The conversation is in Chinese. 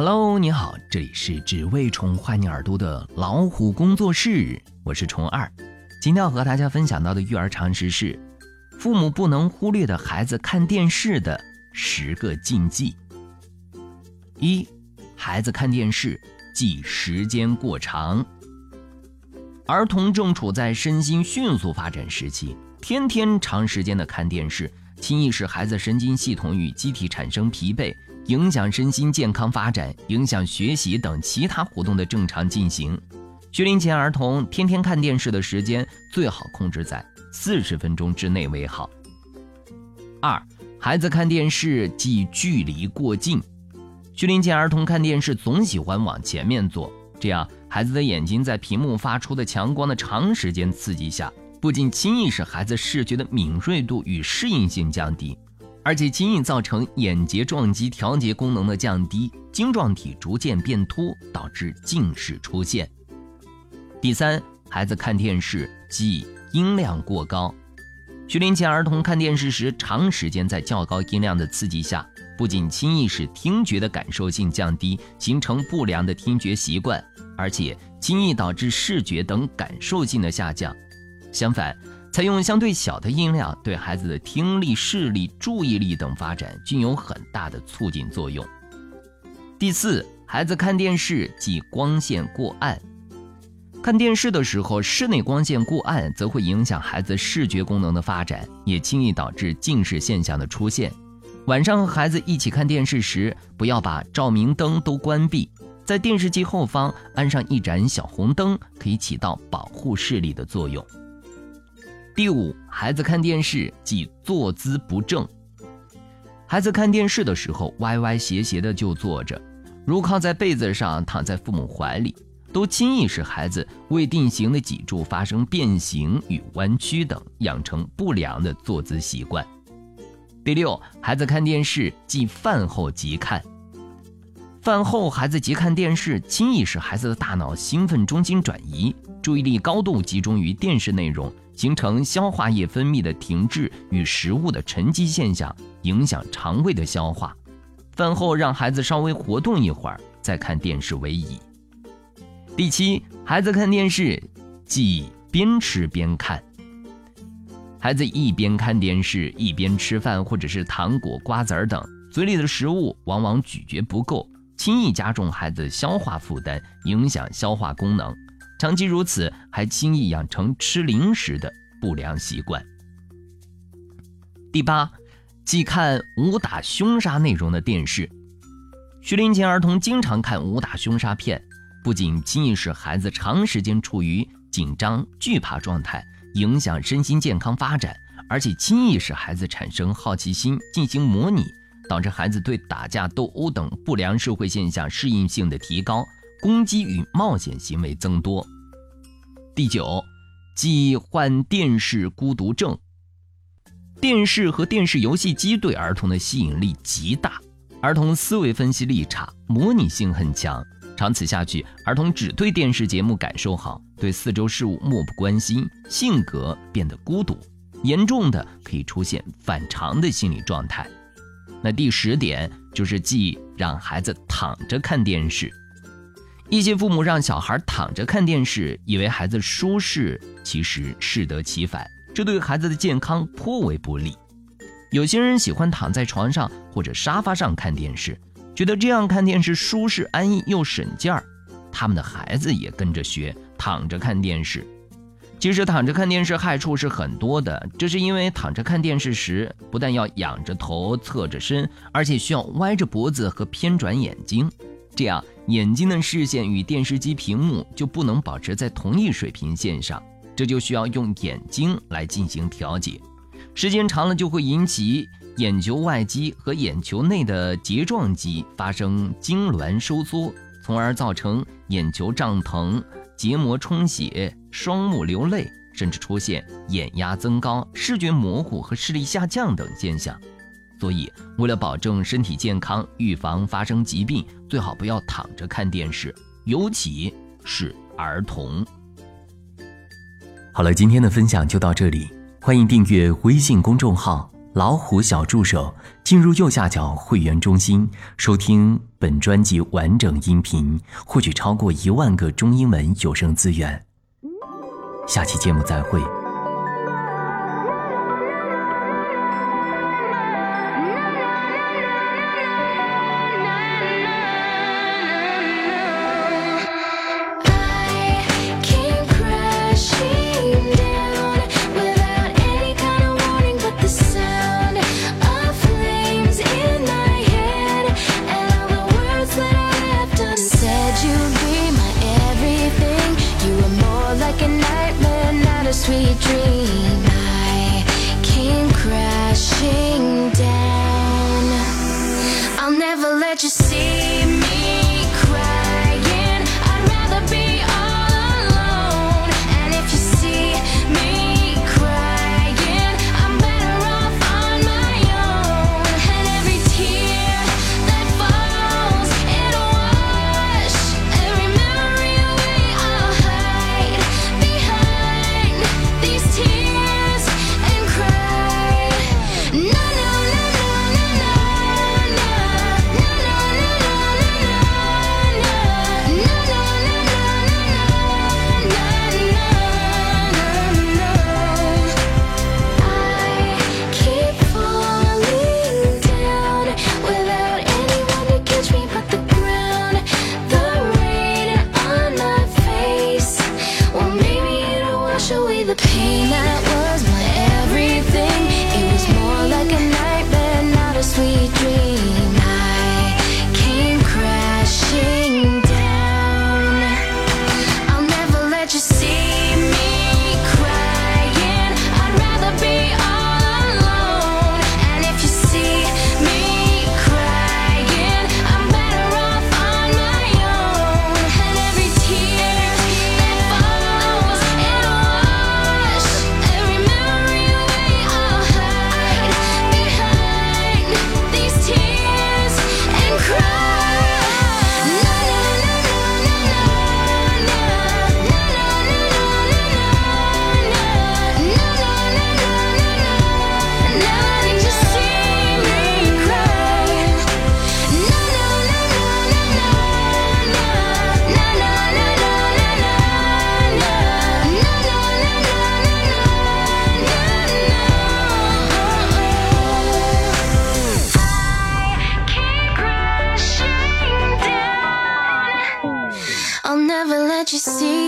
Hello，你好，这里是只为宠坏你耳朵的老虎工作室，我是虫二。今天要和大家分享到的育儿常识是：父母不能忽略的孩子看电视的十个禁忌。一、孩子看电视忌时间过长。儿童正处在身心迅速发展时期，天天长时间的看电视，轻易使孩子神经系统与机体产生疲惫。影响身心健康发展，影响学习等其他活动的正常进行。学龄前儿童天天看电视的时间最好控制在四十分钟之内为好。二，孩子看电视忌距离过近。学龄前儿童看电视总喜欢往前面坐，这样孩子的眼睛在屏幕发出的强光的长时间刺激下，不仅轻易使孩子视觉的敏锐度与适应性降低。而且轻易造成眼睫状肌调节功能的降低，晶状体逐渐变凸，导致近视出现。第三，孩子看电视忌音量过高。学龄前儿童看电视时，长时间在较高音量的刺激下，不仅轻易使听觉的感受性降低，形成不良的听觉习惯，而且轻易导致视觉等感受性的下降。相反，采用相对小的音量，对孩子的听力、视力、注意力等发展均有很大的促进作用。第四，孩子看电视忌光线过暗。看电视的时候，室内光线过暗，则会影响孩子视觉功能的发展，也轻易导致近视现象的出现。晚上和孩子一起看电视时，不要把照明灯都关闭，在电视机后方安上一盏小红灯，可以起到保护视力的作用。第五，孩子看电视忌坐姿不正。孩子看电视的时候，歪歪斜斜的就坐着，如靠在被子上，躺在父母怀里，都轻易使孩子未定型的脊柱发生变形与弯曲等，养成不良的坐姿习惯。第六，孩子看电视即饭后即看。饭后孩子即看电视，轻易使孩子的大脑兴奋中心转移，注意力高度集中于电视内容。形成消化液分泌的停滞与食物的沉积现象，影响肠胃的消化。饭后让孩子稍微活动一会儿，再看电视为宜。第七，孩子看电视忌边吃边看。孩子一边看电视一边吃饭，或者是糖果、瓜子儿等，嘴里的食物往往咀嚼不够，轻易加重孩子消化负担，影响消化功能。长期如此，还轻易养成吃零食的不良习惯。第八，忌看武打凶杀内容的电视。学龄前儿童经常看武打凶杀片，不仅轻易使孩子长时间处于紧张惧怕状态，影响身心健康发展，而且轻易使孩子产生好奇心，进行模拟，导致孩子对打架斗殴等不良社会现象适应性的提高。攻击与冒险行为增多。第九，忌患电视孤独症。电视和电视游戏机对儿童的吸引力极大，儿童思维分析力差，模拟性很强。长此下去，儿童只对电视节目感受好，对四周事物漠不关心，性格变得孤独，严重的可以出现反常的心理状态。那第十点就是忌让孩子躺着看电视。一些父母让小孩躺着看电视，以为孩子舒适，其实适得其反，这对孩子的健康颇为不利。有些人喜欢躺在床上或者沙发上看电视，觉得这样看电视舒适安逸又省劲儿，他们的孩子也跟着学躺着看电视。其实躺着看电视害处是很多的，这是因为躺着看电视时，不但要仰着头、侧着身，而且需要歪着脖子和偏转眼睛。这样，眼睛的视线与电视机屏幕就不能保持在同一水平线上，这就需要用眼睛来进行调节。时间长了，就会引起眼球外肌和眼球内的睫状肌发生痉挛收缩，从而造成眼球胀疼、结膜充血、双目流泪，甚至出现眼压增高、视觉模糊和视力下降等现象。所以为了保证身体健康预防发生疾病最好不要躺着看电视尤其是儿童。好了今天的分享就到这里。欢迎订阅微信公众号老虎小助手进入右下角会员中心收听本专辑完整音频获取超过一万个中英文有声资源。下期节目再会。sweet dream. I came crashing down. I'll never let you see me. you see